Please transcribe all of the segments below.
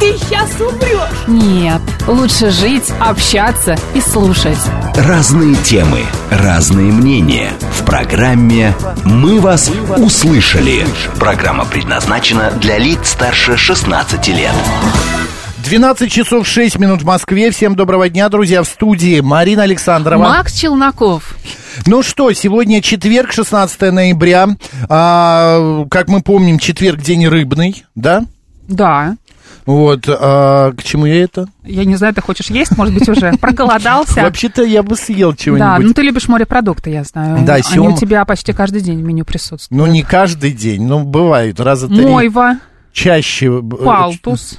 ты сейчас умрешь. Нет, лучше жить, общаться и слушать. Разные темы, разные мнения. В программе «Мы вас услышали». Программа предназначена для лиц старше 16 лет. 12 часов 6 минут в Москве. Всем доброго дня, друзья. В студии Марина Александрова. Макс Челноков. Ну что, сегодня четверг, 16 ноября. А, как мы помним, четверг день рыбный, да? Да. Вот, а, к чему я это? Я не знаю, ты хочешь есть, может быть, уже проголодался. Вообще-то я бы съел Да, чего-нибудь. ну ты любишь морепродукты, я знаю. Да, Они сём- у тебя почти каждый день в меню присутствуют. Ну, не каждый день, но бывает раза три. Мойва, Чаще. э, палтус.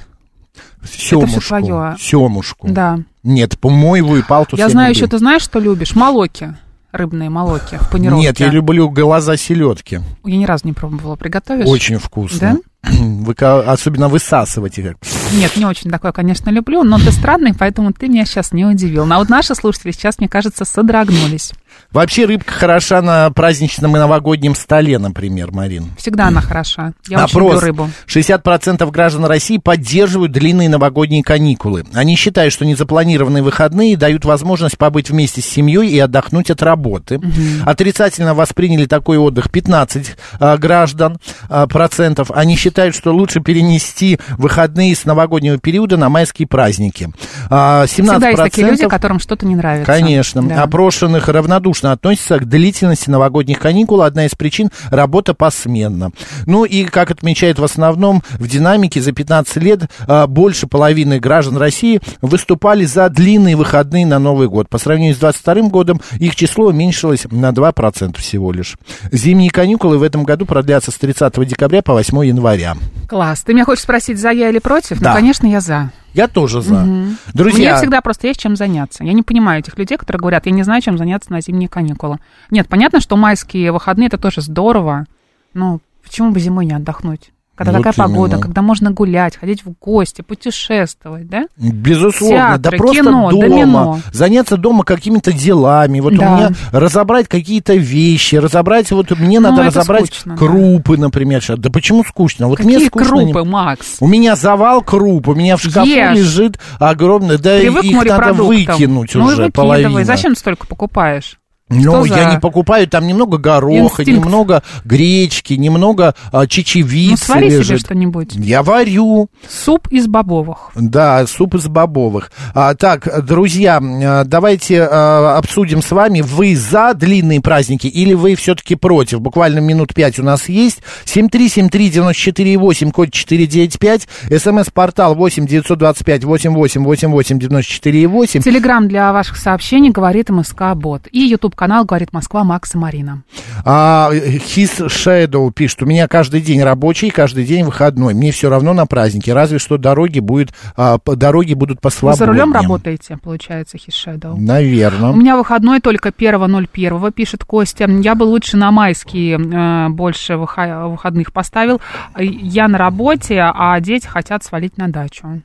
Семушку. всё твоё. Семушку. Да. Нет, по мойву и палтус Я знаю люблю. еще, ты знаешь, что любишь? Молоки. Рыбные молоки в панировке. Нет, я люблю глаза селедки. Я ни разу не пробовала. Приготовишь? Очень вкусно. Выка- Особенно высасывать их. Нет, не очень такое, конечно, люблю, но ты странный, поэтому ты меня сейчас не удивил. Но вот наши слушатели сейчас, мне кажется, содрогнулись. Вообще рыбка хороша на праздничном и новогоднем столе, например, Марин. Всегда она хороша. Я очень Опрос. люблю рыбу. 60% граждан России поддерживают длинные новогодние каникулы. Они считают, что незапланированные выходные дают возможность побыть вместе с семьей и отдохнуть от работы. Отрицательно восприняли такой отдых 15 а, граждан а, процентов. Они считают, что лучше перенести выходные с новогоднего периода на майские праздники. А, 17% Всегда есть такие люди, которым что-то не нравится. Конечно. Да. Опрошенных равнодушно относятся к длительности новогодних каникул. Одна из причин – работа посменно. Ну и, как отмечает в основном в динамике, за 15 лет а, больше половины граждан России выступали за длинные выходные на Новый год. По сравнению с 22 годом их число уменьшилось на 2% всего лишь. Зимние каникулы в этом году продлятся с 30 декабря по 8 января. Класс. Ты меня хочешь спросить, за я или против? Да. Ну, конечно, я за. Я тоже за. Мне Друзья, всегда просто есть чем заняться. Я не понимаю этих людей, которые говорят, я не знаю, чем заняться на зимние каникулы. Нет, понятно, что майские выходные это тоже здорово. Но почему бы зимой не отдохнуть? Когда Вот такая погода, именно. когда можно гулять, ходить в гости, путешествовать, да? Безусловно, да Театры, просто кино, дома, домино. заняться дома какими-то делами. Вот Да. у меня разобрать какие-то вещи, разобрать, вот мне Ну, надо разобрать скучно, да. крупы, например. сейчас. Да почему скучно? Вот мне Какие скучно. не- крупы, Макс? У меня завал круп, у меня в шкафу Ешь. лежит огромный, да Привык их надо выкинуть ну, уже выкидывай. половину. Зачем столько покупаешь? Ну, Что я за не покупаю, там немного гороха, инстинкт? немного гречки, немного а, чечевицы Ну, свари себе лежит. что-нибудь. Я варю. Суп из бобовых. Да, суп из бобовых. А, так, друзья, а, давайте а, обсудим с вами, вы за длинные праздники или вы все-таки против? Буквально минут пять у нас есть. 7373948, код 495, смс-портал 8 925 88 88 94 8. Телеграм для ваших сообщений говорит МСК Бот. И YouTube канал говорит Москва Макс и Марина. А, His Shadow пишет, у меня каждый день рабочий, каждый день выходной. Мне все равно на праздники, разве что дороги, будет, а, дороги будут Вы посвободнее. за рулем работаете, получается, Хишедоу? Наверное. У меня выходной только 1.01, пишет Костя. Я бы лучше на майские э, больше выходных поставил. Я на работе, а дети хотят свалить на дачу.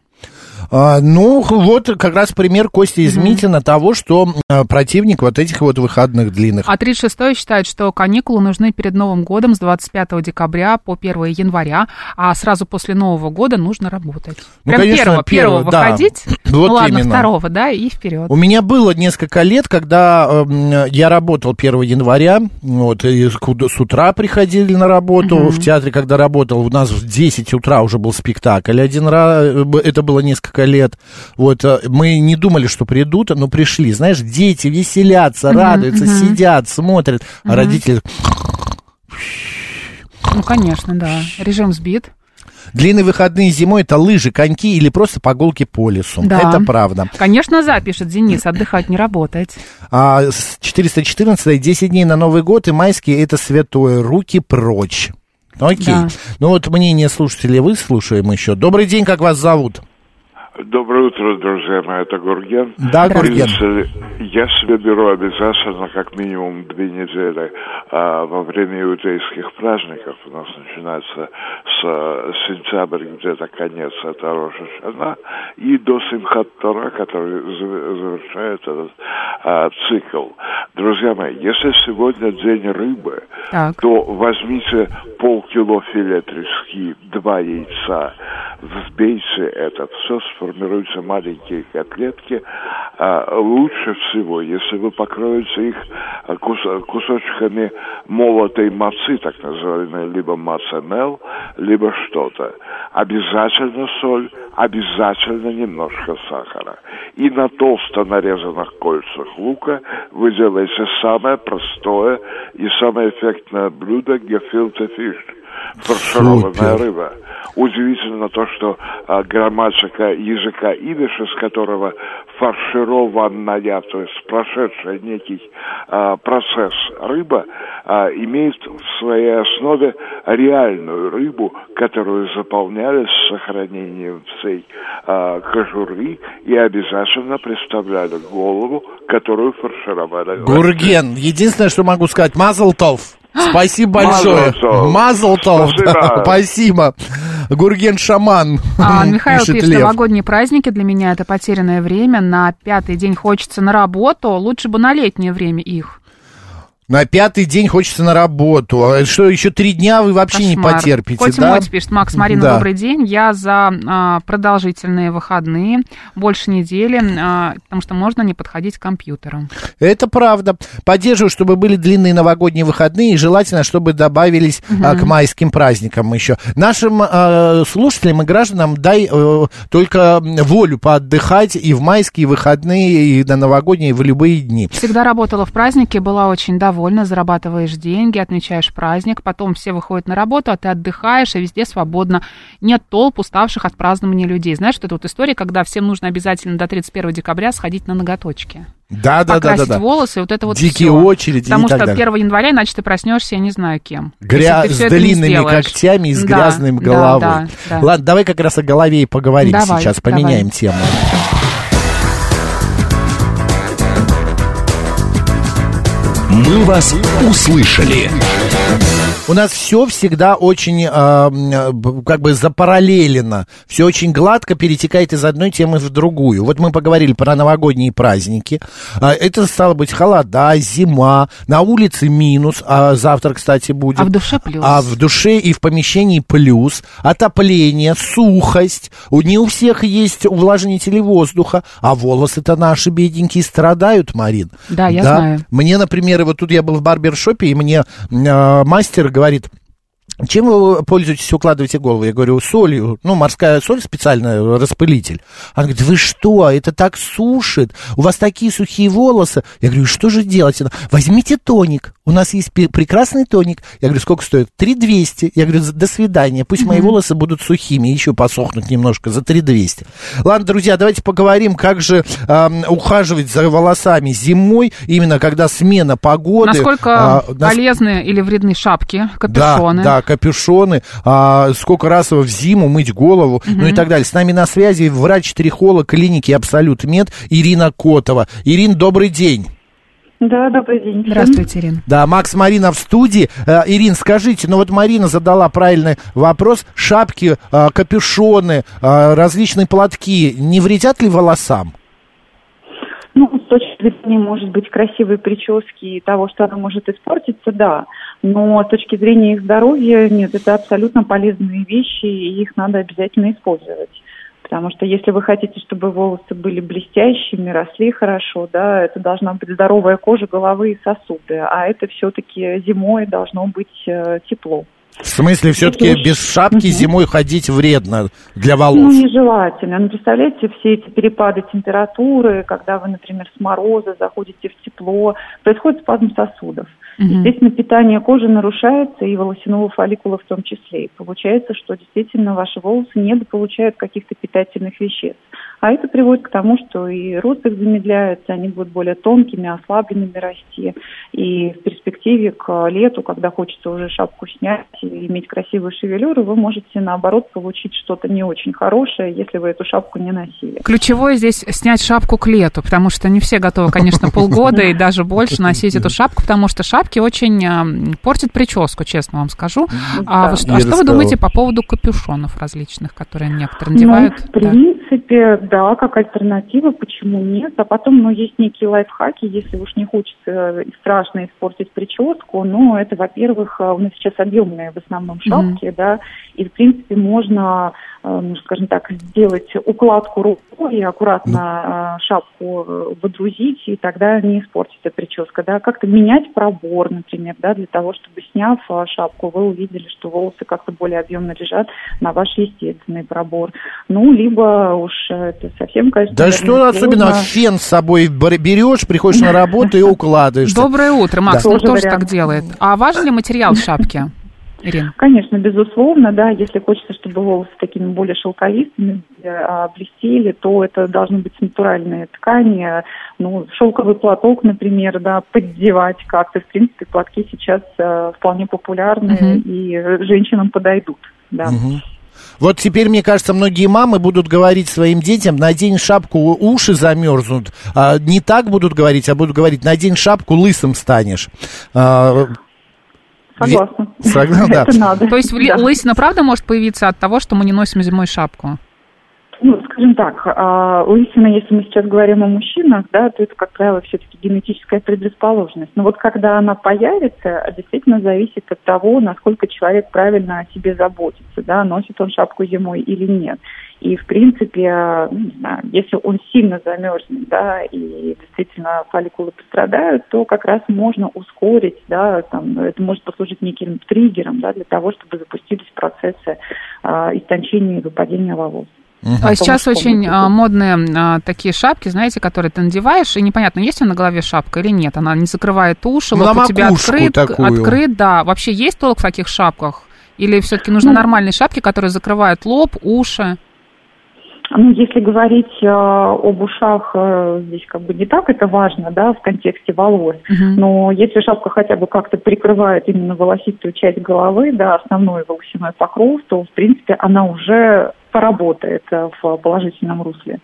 А, ну, вот как раз пример Кости из Митина того, что а, противник вот этих вот выходных длинных. А 36-й считает, что каникулы нужны перед Новым годом с 25 декабря по 1 января, а сразу после Нового года нужно работать. Ну, Прям конечно, первого, первого первого, да. выходить, Вот ну ладно, именно. второго, да, и вперед. У меня было несколько лет, когда эм, я работал 1 января, вот, и с утра приходили на работу, в театре, когда работал, у нас в 10 утра уже был спектакль один раз, э, это было несколько лет, вот, э, мы не думали, что придут, но пришли, знаешь, дети веселятся, радуются, сидят, смотрят, а родители... Ну, конечно, да. Режим сбит. Длинные выходные зимой это лыжи, коньки или просто прогулки по лесу. Да. Это правда. Конечно, за, пишет Денис, отдыхать не работать. А с 414 10 дней на Новый год и майские это святое. Руки прочь. Окей. Да. Ну вот мнение слушателей выслушаем еще. Добрый день, как вас зовут? Доброе утро, друзья мои, это Гурген. Да, Гурген. Ли, Я себе беру обязательно как минимум две недели а, во время иудейских праздников. У нас начинается с а, сентября, где-то конец, это Рожа и до Симхат Тора, который зав- завершает этот а, цикл. Друзья мои, если сегодня день рыбы, Так. то возьмите полкило филе трески, два яйца, взбейте это, все сформируйте маленькие котлетки. А, лучше всего, если вы покроете их а, кус- кусочками молотой мацы, так называемой, либо мацемел, либо что-то. Обязательно соль, обязательно немножко сахара. И на толсто нарезанных кольцах лука вы делаете самое простое и самое эффектное блюдо гефилте фиш. Фаршированная Супер. рыба. Удивительно то, что а, грамматика языка идыша, с которого фаршированная, то есть прошедшая некий а, процесс рыба, а, имеет в своей основе реальную рыбу, которую заполняли с сохранением всей а, кожуры и обязательно представляли голову, которую фаршировали. Гурген, единственное, что могу сказать, Мазлтов. Спасибо большое. Мазл-тов. Спасибо. да, Спасибо. Гурген Шаман. А, Михаил пишет пишет, новогодние праздники для меня это потерянное время. На пятый день хочется на работу, лучше бы на летнее время их. На пятый день хочется на работу. А Что, еще три дня вы вообще не Кошмар. потерпите, Котя да? Мотя пишет, Макс, Марина, Да. добрый день. Я за а, продолжительные выходные, больше недели, а, потому что можно не подходить к компьютеру. Это правда. Поддерживаю, чтобы были длинные новогодние выходные, и желательно, чтобы добавились а, к майским праздникам еще. Нашим а, слушателям и гражданам дай э, только волю поотдыхать и в майские выходные, и на новогодние, и в любые дни. Всегда работала в празднике, была очень довольна, зарабатываешь деньги, отмечаешь праздник, потом все выходят на работу, а ты отдыхаешь, и везде свободно. Нет толп уставших от празднования людей. Знаешь, что это вот история, когда всем нужно обязательно до 31 декабря сходить на ноготочки. Да, да, да, да, да. волосы, вот это вот Дикие всё. очереди Потому что далее. 1 января, иначе ты проснешься, я не знаю кем. Гря... С длинными когтями и с Да, грязным да, головой. да, да. Ладно, давай как раз о голове и поговорим Давай, сейчас, давай. поменяем тему. «Мы вас услышали». У нас все всегда очень э, как бы запараллелено. Все очень гладко перетекает из одной темы в другую. Вот мы поговорили про новогодние праздники. А, это стало быть холода, зима, на улице минус, а завтра, кстати, будет. А в душе плюс. А в душе и в помещении плюс. Отопление, сухость. У, не у всех есть увлажнители воздуха. А волосы-то наши бедненькие страдают, Марин. Да, я знаю. Мне, например, вот тут я был в барбершопе, и мне э, мастер говорит, чем вы пользуетесь, укладываете голову? Я говорю, солью. Ну, морская соль специальная, распылитель. Она говорит, вы что, это так сушит? У вас такие сухие волосы. Я говорю, что же делать? Она, Возьмите тоник. У нас есть прекрасный тоник. Я говорю, сколько стоит? 3200. Я говорю, до свидания. Пусть мои волосы будут сухими, еще посохнут немножко за 3200. Ладно, друзья, давайте поговорим, как же эм, ухаживать за волосами зимой, именно когда смена погоды. Насколько А, нас- полезны или вредны шапки, капюшоны? да, да, капюшоны, а, сколько раз в зиму мыть голову, ну и так далее. С нами на связи врач-трихолог клиники Абсолют Мед Ирина Котова. Ирин, добрый день. Да, добрый день. Здравствуйте, Ирина. Да, Макс Марина в студии. Э, Ирин, скажите, ну вот Марина задала правильный вопрос. Шапки, э, капюшоны, э, различные платки не вредят ли волосам? Ну, с точки зрения, может быть, красивой прически и того, что она может испортиться, да. Но с точки зрения их здоровья, нет, это абсолютно полезные вещи, и их надо обязательно использовать. Потому что если вы хотите, чтобы волосы были блестящими, росли хорошо, да, это должна быть здоровая кожа головы и сосуды. А это все-таки зимой должно быть э, тепло. В смысле, все-таки без шапки зимой ходить вредно для Ну, волос? нежелательно. Ну, представляете, все эти перепады температуры, когда вы, например, с мороза заходите в тепло, происходит спазм сосудов. Мгм. Естественно, питание кожи нарушается, и волосяного фолликула в том числе. И получается, что действительно ваши волосы недополучают каких-то питательных веществ. А это приводит к тому, что и рост их замедляется, они будут более тонкими, ослабленными расти. И в перспективе к лету, когда хочется уже шапку снять и иметь красивую шевелюру, вы можете, наоборот, получить что-то не очень хорошее, если вы эту шапку не носили. Ключевое здесь снять шапку к лету, потому что не все готовы, конечно, полгода и даже больше носить эту шапку, потому что шапки очень а, портят прическу, честно вам скажу. А, что, а что вы думаете по поводу капюшонов различных, которые некоторые надевают? Ну, в принципе, да. как альтернатива, почему нет? А потом, ну, есть некие лайфхаки, если уж не хочется страшно испортить прическу, но это, во-первых, у нас сейчас объемные в основном шапки, mm-hmm. да, и, в принципе, можно Э, ну, скажем так, сделать укладку рукой и аккуратно э, шапку э, водрузить, и тогда не испортится прическа, да, как-то менять пробор, например, да, для того, чтобы сняв шапку, вы увидели, что волосы как-то более объемно лежат на ваш естественный пробор. Ну, либо уж это совсем, конечно... Да что особенно фен с собой берешь, приходишь на работу и укладываешь. Доброе утро, Макс, да. тоже так делает. А важен ли материал шапки? Ирина? Конечно, безусловно, да, если хочется, чтобы волосы такими более шелковистыми а, блестели, то это должны быть натуральные ткани, ну, шелковый платок, например, да, поддевать как-то. В принципе, платки сейчас э, вполне популярны угу. и женщинам подойдут, да. Угу. Вот теперь, мне кажется, многие мамы будут говорить своим детям, надень шапку, уши замерзнут. А, не так будут говорить, а будут говорить, надень шапку, лысым станешь. А, Согласна. Согласна, да. Это надо. То есть да. лысина правда может появиться от того, что мы не носим зимой шапку? Ну, скажем так, а, лысина, если мы сейчас говорим о мужчинах, да, то это, как правило, все-таки генетическая предрасположенность. Но вот когда она появится, действительно зависит от того, насколько человек правильно о себе заботится, да, носит он шапку зимой или нет. И, в принципе, ну, не знаю, если он сильно замерзнет, да, и действительно фолликулы пострадают, то как раз можно ускорить, да, там, это может послужить неким триггером, да, для того, чтобы запустились процессы а, истончения и выпадения волос. А сейчас очень а, модные а, такие шапки, знаете, которые ты надеваешь, и непонятно, есть она на голове шапка или нет. Она не закрывает уши, ну, лоб у тебя открыт, такую. открыт, да. Вообще есть толк в таких шапках? Или все-таки нужны ну, нормальные шапки, которые закрывают лоб, уши? Ну, если говорить э, об ушах, э, здесь как бы не так это важно, да, в контексте волос. Uh-huh. Но если шапка хотя бы как-то прикрывает именно волосистую часть головы, да, основной волосяной покров, то, в принципе, она уже поработает э, в положительном русле.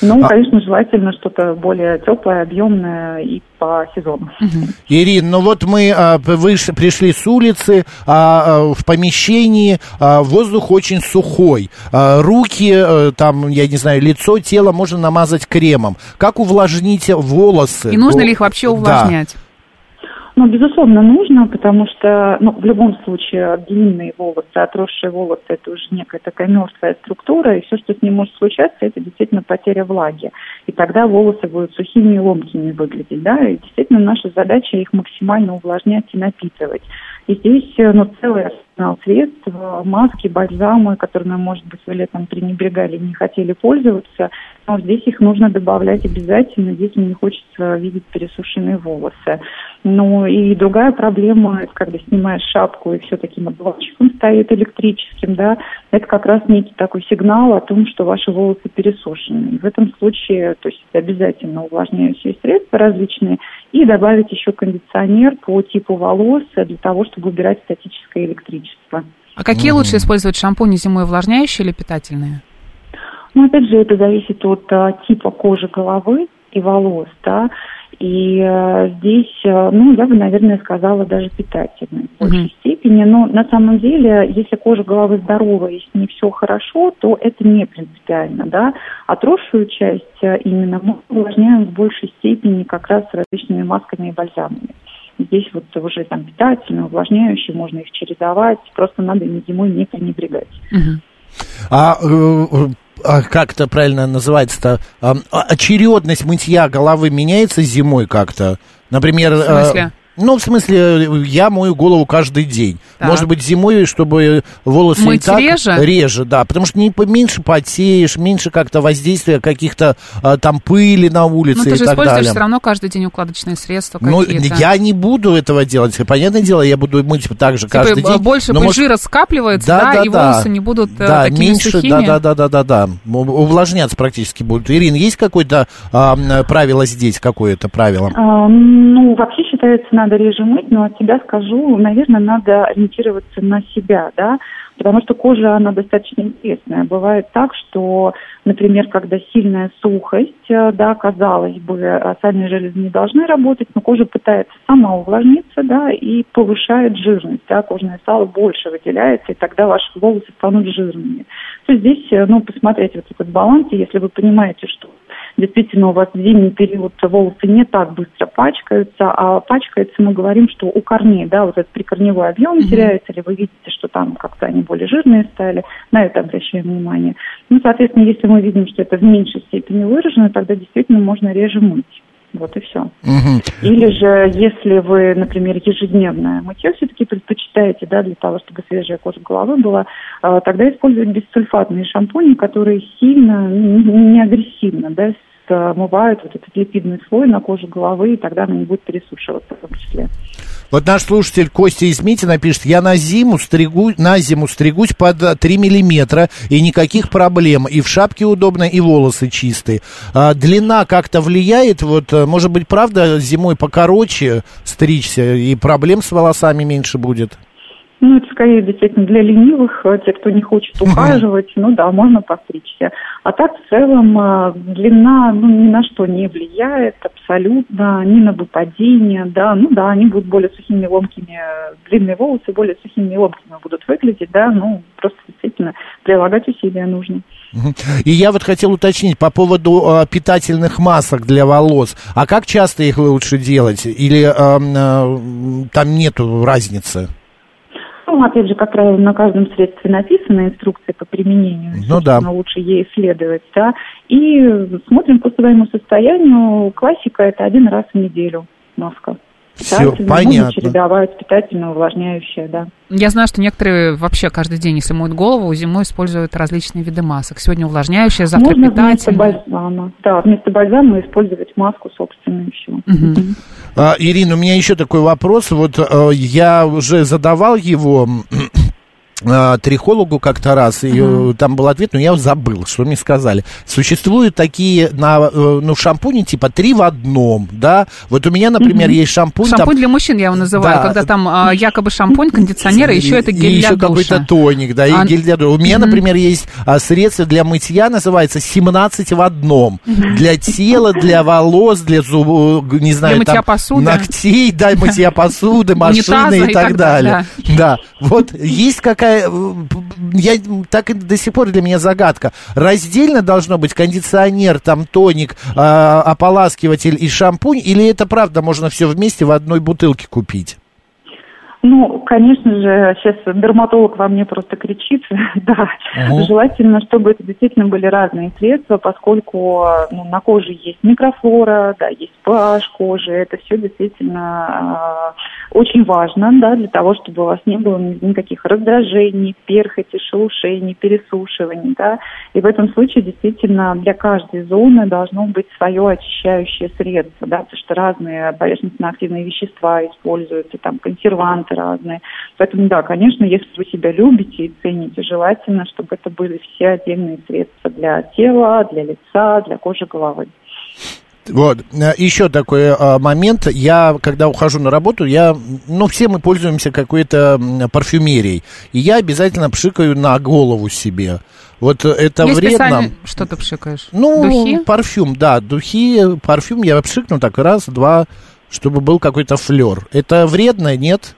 Ну, а... конечно, желательно что-то более теплое, объемное и по сезону. Угу. Ирина, ну вот мы а, выше, пришли с улицы, а, а, в помещении а, воздух очень сухой. А, руки, а, там, я не знаю, лицо, тело можно намазать кремом. Как увлажнить волосы? И нужно ли их вообще увлажнять? Да. Ну, безусловно, нужно, потому что, ну, в любом случае, длинные волосы, отросшие волосы, это уже некая такая мертвая структура, и все, что с ним может случаться, это действительно потеря влаги. И тогда волосы будут сухими и ломкими выглядеть, да, и действительно наша задача их максимально увлажнять и напитывать. И здесь, ну, целый арсенал средств, маски, бальзамы, которыми, может быть, вы летом пренебрегали, не хотели пользоваться, но здесь их нужно добавлять обязательно, если не хочется видеть пересушенные волосы. Ну и другая проблема, когда снимаешь шапку и все таким обводчиком стоит электрическим, да, это как раз некий такой сигнал о том, что ваши волосы пересушены. И в этом случае, то есть обязательно увлажняющие средства различные и добавить еще кондиционер по типу волос для того, чтобы убирать статическое электричество. А какие mm-hmm. лучше использовать шампуни зимой, увлажняющие или питательные? Ну, опять же, это зависит от а, типа кожи головы и волос, да. И э, здесь, э, ну, я бы, наверное, сказала даже питательной в большей mm-hmm. степени. Но на самом деле, если кожа головы здорова, если не все хорошо, то это не принципиально, да. Отросшую часть э, именно мы увлажняем в большей степени как раз различными масками и бальзамами. Здесь вот уже там питательные, увлажняющие, можно их чередовать, просто надо зимой не пренебрегать. А а как это правильно называется-то, а, очередность мытья головы меняется зимой как-то? Например, в смысле? Ну, в смысле, я мою голову каждый день. Так. Может быть, зимой, чтобы волосы Мыть и так... реже? Реже, да. Потому что не, меньше потеешь, меньше как-то воздействия каких-то а, там пыли на улице Ну, ты и же так используешь далее. все равно каждый день укладочные средства Ну, я не буду этого делать. Понятное дело, я буду мыть так же Типа, каждый б- день. больше но, может, жира скапливается, да, да, да, и да. волосы не будут э, да, такими меньше, сухими. да, да, да, да, да, да. Увлажняться практически будут. Ирина, есть какое-то а, правило здесь, какое-то правило? А, Ну, вообще считается, надо реже мыть, но от себя скажу, наверное, надо ориентироваться на себя, да, потому что кожа, она достаточно интересная. Бывает так, что, например, когда сильная сухость, э, да, казалось бы, э, сальные железы не должны работать, но кожа пытается сама увлажниться, да, и повышает жирность, да, кожное сало больше выделяется, и тогда ваши волосы станут жирными. То есть здесь, э, ну, посмотреть вот этот баланс, и если вы понимаете, что действительно у вас в зимний период волосы не так быстро пачкаются, а пачкается, мы говорим, что у корней, да, вот этот прикорневой объем теряется, или вы видите, что там как-то они более жирные стали, на это обращаем внимание. Ну, соответственно, если мы видим, что это в меньшей степени выражено, тогда действительно можно реже мыть. Вот и все. Мгм. Или же, если вы, например, ежедневное мытье все-таки предпочитаете, да, для того, чтобы свежая кожа головы была, а, тогда использовать бессульфатные шампуни, которые сильно, не агрессивно, да, смывают вот этот липидный слой на коже головы, и тогда она не будет пересушиваться в том числе. Вот наш слушатель Костя из Митина пишет, я на зиму стригу, на зиму стригусь под э, 3 миллиметра, и никаких проблем. И в шапке удобно, и волосы чистые. А, длина как-то влияет, вот, э, может быть, правда, зимой покороче стричься, и проблем с волосами меньше будет? Ну, это скорее действительно для ленивых, э, те, кто не хочет ухаживать, ну да, можно постричься. А так, в целом, э, длина, ну, ни на что не влияет абсолютно, ни на выпадение, да, ну да, они будут более сухими, ломкими, э, длинные волосы более сухими и ломкими будут выглядеть, да, ну, просто действительно прилагать усилия нужно. И я вот хотел уточнить по поводу э, питательных масок для волос. А как часто их лучше делать? Или эм, э, там нету разницы? Ну, опять же, как правило, на каждом средстве написана инструкция по применению. Ну да. Лучше ей следовать, да. И смотрим по своему состоянию. Классика – это один раз в неделю маска. Все, Питательная, Можно понятно. чередовать питательную, увлажняющая, да. Я знаю, что некоторые вообще каждый день, если моют голову, зимой используют различные виды масок. Сегодня увлажняющая, завтра Можно вместо питательная. бальзама. Да, вместо бальзама использовать маску собственную еще. Мгм. А, Ирина, у меня еще такой вопрос. Вот э, я уже задавал его трихологу как-то раз, и э, там был ответ, но я забыл, что мне сказали. Существуют такие на, э, ну, шампуни типа три в одном, да? Вот у меня, например, есть шампунь... там- Шампунь для мужчин я его называю, Да. когда там а, якобы шампунь, кондиционер, и еще это И гель еще для душа. какой-то тоник, да, и А- гель для душа. У меня, например, есть а, средство для мытья, называется 17 в одном. Для тела, для волос, для зубов, не знаю, мытья там, посуды. ногтей, да, мытья посуды, машины и и так далее, Да, вот есть какая... э, Я так и до сих пор для меня загадка. Раздельно должно быть кондиционер, там тоник, а, ополаскиватель и шампунь, или это правда можно все вместе в одной бутылке купить? Ну, конечно же, сейчас дерматолог во мне просто кричит, да. Ага. Желательно, чтобы это действительно были разные средства, поскольку ну, на коже есть микрофлора, да, есть pH кожи, это все действительно э, очень важно, да, для того, чтобы у вас не было ни- никаких раздражений, перхоти, шелушений, пересушиваний, да. И в этом случае действительно для каждой зоны должно быть свое очищающее средство, да, потому что разные поверхностно-активные вещества используются, там консерванты разные. Поэтому, да, конечно, если вы себя любите и цените, желательно, чтобы это были все отдельные средства для тела, для лица, для кожи головы. Вот, э, еще такой э, момент, я, когда ухожу на работу, я, ну, все мы пользуемся какой-то парфюмерией, и я обязательно пшикаю на голову себе. Вот э, это Есть вредно. специально... Что ты пшикаешь? Ну, Духи? парфюм, да, духи, парфюм я пшикну так раз, два, чтобы был какой-то флер. Это вредно, нет?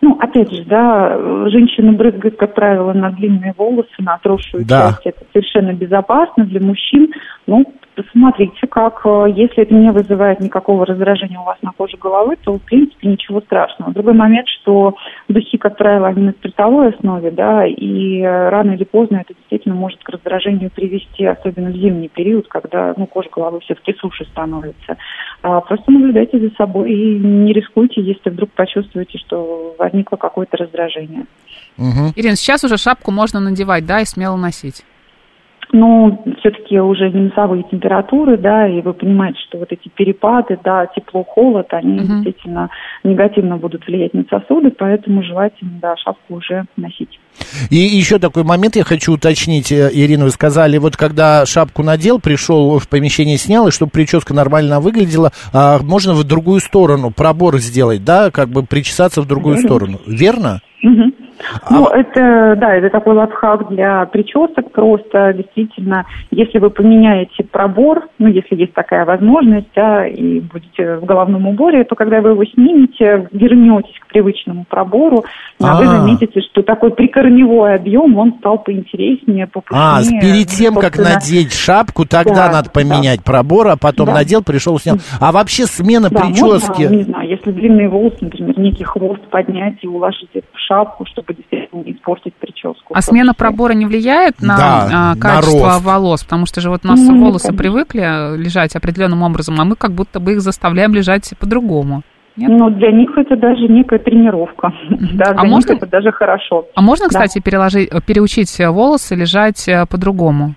Ну, опять же, да, женщины брызгают, как правило, на длинные волосы, на отросшую Да. часть. Это совершенно безопасно для мужчин. Ну, посмотрите, как э, если это не вызывает никакого раздражения у вас на коже головы, то в принципе ничего страшного. Другой момент, что духи, как правило, они на спиртовой основе, да, и э, рано или поздно это действительно может к раздражению привести, особенно в зимний период, когда ну, кожа головы все-таки суше становится. А просто наблюдайте за собой и не рискуйте, если вдруг почувствуете, что возникло какое-то раздражение. Угу. Ирина, сейчас уже шапку можно надевать, да, и смело носить? Ну, все-таки уже минусовые температуры, да, и вы понимаете, что вот эти перепады, да, тепло-холод, они угу. действительно негативно будут влиять на сосуды, поэтому желательно, да, шапку уже носить. И еще такой момент я хочу уточнить, э, Ирина, вы сказали, вот когда шапку надел, пришел в помещение, снял, и чтобы прическа нормально выглядела, а можно в другую сторону пробор сделать, да, как бы причесаться в другую Верно. сторону, верно? Угу. А... Ну, это, да, это такой лайфхак для причесок. Просто действительно, если вы поменяете пробор, ну, если есть такая возможность, да, и будете в головном уборе, то когда вы его снимете, вернетесь к привычному пробору, а вы заметите, что такой прикорневой объем, он стал поинтереснее, попушнее. А, перед тем, как надеть шапку, тогда да, надо поменять да. пробор, а потом да. надел, пришел, снял. А вообще смена да, прически... Можно, не знаю, если длинные волосы, например, некий хвост поднять и уложить в шапку, чтобы действительно не испортить прическу. А смена пробора не влияет на да, а, качество на волос? Потому что же вот у нас ну, волосы конечно. привыкли лежать определенным образом, а мы как будто бы их заставляем лежать по-другому. Нет? Ну, для них это даже некая тренировка. Да, а можно, это даже хорошо. А можно, кстати, да. переложить, переучить волосы лежать э, по-другому?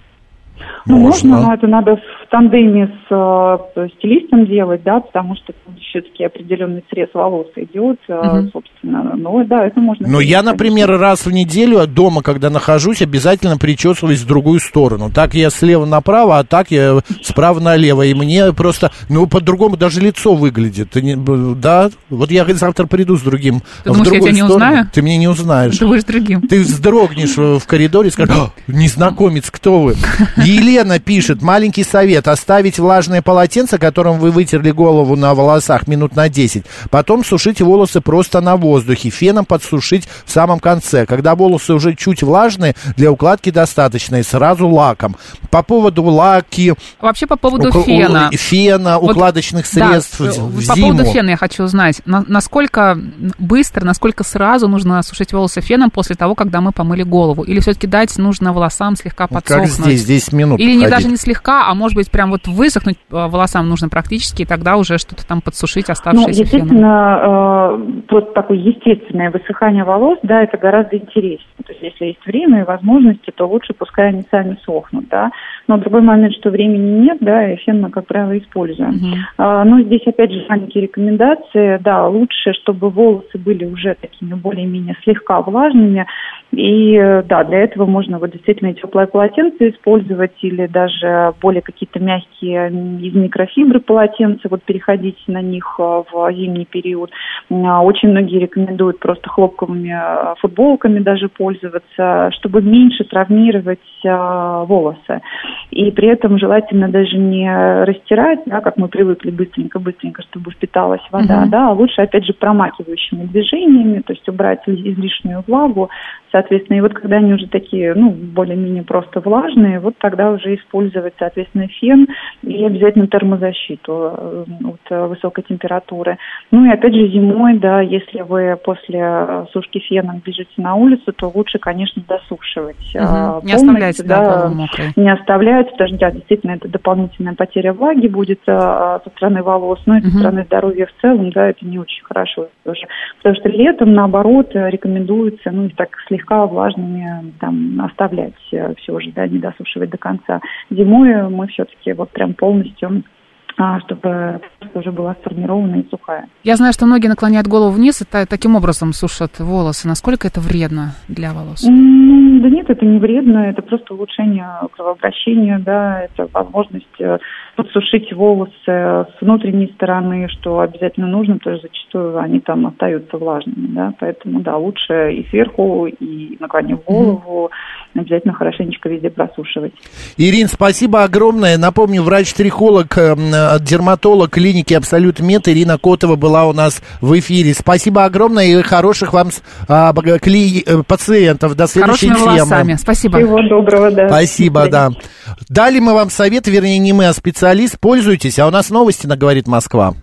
Ну, можно, можно но это надо в тандеме с э, стилистом делать, да, потому что все-таки определенный срез волос идет, угу. собственно. Ну, да, это можно. Но я, например, конечно. раз в неделю дома, когда нахожусь, обязательно причесываюсь в другую сторону. Так я слева направо, а так я справа налево. И мне просто, ну, по-другому даже лицо выглядит. Не, да, вот я завтра приду с другим. Ты думаешь, я тебя не узнаю? Ты меня не узнаешь. Ты будешь другим. Ты вздрогнешь в коридоре и скажешь, незнакомец, кто вы? Елена пишет, маленький совет, оставить влажное полотенце, которым вы вытерли голову на волосах минут на 10, потом сушить волосы просто на воздухе, феном подсушить в самом конце. Когда волосы уже чуть влажные, для укладки достаточно, и сразу лаком. По поводу лаки... Вообще по поводу ук- фена. Фена, вот, укладочных средств да, в, в По зиму. поводу фена я хочу узнать, на, насколько быстро, насколько сразу нужно сушить волосы феном после того, когда мы помыли голову? Или все-таки дать нужно волосам слегка подсохнуть? Как здесь, здесь минут Или не, даже не слегка, а может быть прям вот высохнуть э, волосам нужно практически, и тогда уже что-то там подсушить ну, оставшееся Ну, естественно, э, вот такое естественное высыхание волос, да, это гораздо интереснее. То есть если есть время и возможности, то лучше пускай они сами сохнут, да. Но другой момент, что времени нет, да, и фен мы, как правило, используем. Uh-huh. А, но здесь, опять же, маленькие рекомендации. Да, лучше, чтобы волосы были уже такими более-менее слегка влажными, и да, для этого можно вот действительно теплое полотенце использовать или даже более какие-то мягкие из микрофибры полотенца, вот переходить на них э, в зимний период. А, очень многие рекомендуют просто хлопковыми э, футболками даже пользоваться, чтобы меньше травмировать э, волосы. И при этом желательно даже не растирать, да, как мы привыкли быстренько-быстренько, чтобы впиталась вода, uh-huh. да, а лучше, опять же, промакивающими движениями, то есть убрать излишнюю влагу, соответственно, и вот когда они уже такие, ну, более-менее просто влажные, вот тогда уже использовать, соответственно, фен и обязательно термозащиту э, от э, высокой температуры. Ну и опять же зимой, да, если вы после э, сушки феном бежите на улицу, то лучше, конечно, досушивать. Угу. Не оставлять, да, мокрой. Не потому что, да, действительно, это дополнительная потеря влаги будет со стороны волос, но и со стороны здоровья в целом, да, это не очень хорошо тоже. Потому что летом, наоборот, рекомендуется, ну, и так слегка влажными там оставлять все же, да, не досушивать до конца. Зимой мы все-таки вот прям полностью а, чтобы уже была сформирована и сухая. Я знаю, что многие наклоняют голову вниз и таким образом сушат волосы. Насколько это вредно для волос? да нет, это не вредно, это просто улучшение кровообращения, да, это возможность э, подсушить волосы с внутренней стороны, что обязательно нужно, потому что зачастую они там остаются влажными, да, поэтому, да, лучше и сверху, и наклонив голову, обязательно хорошенечко везде просушивать. Ирин, спасибо огромное. Напомню, врач-трихолог э, э, дерматолог клиники Абсолют Мед Ирина Котова была у нас в эфире. Спасибо огромное и хороших вам а, кли- э, пациентов. До следующей Хорошими темы. волосами. Спасибо. Всего доброго, да. Спасибо, да. Дали мы вам совет, вернее, не мы, а специалист. Пользуйтесь. А у нас новости на «Говорит Москва».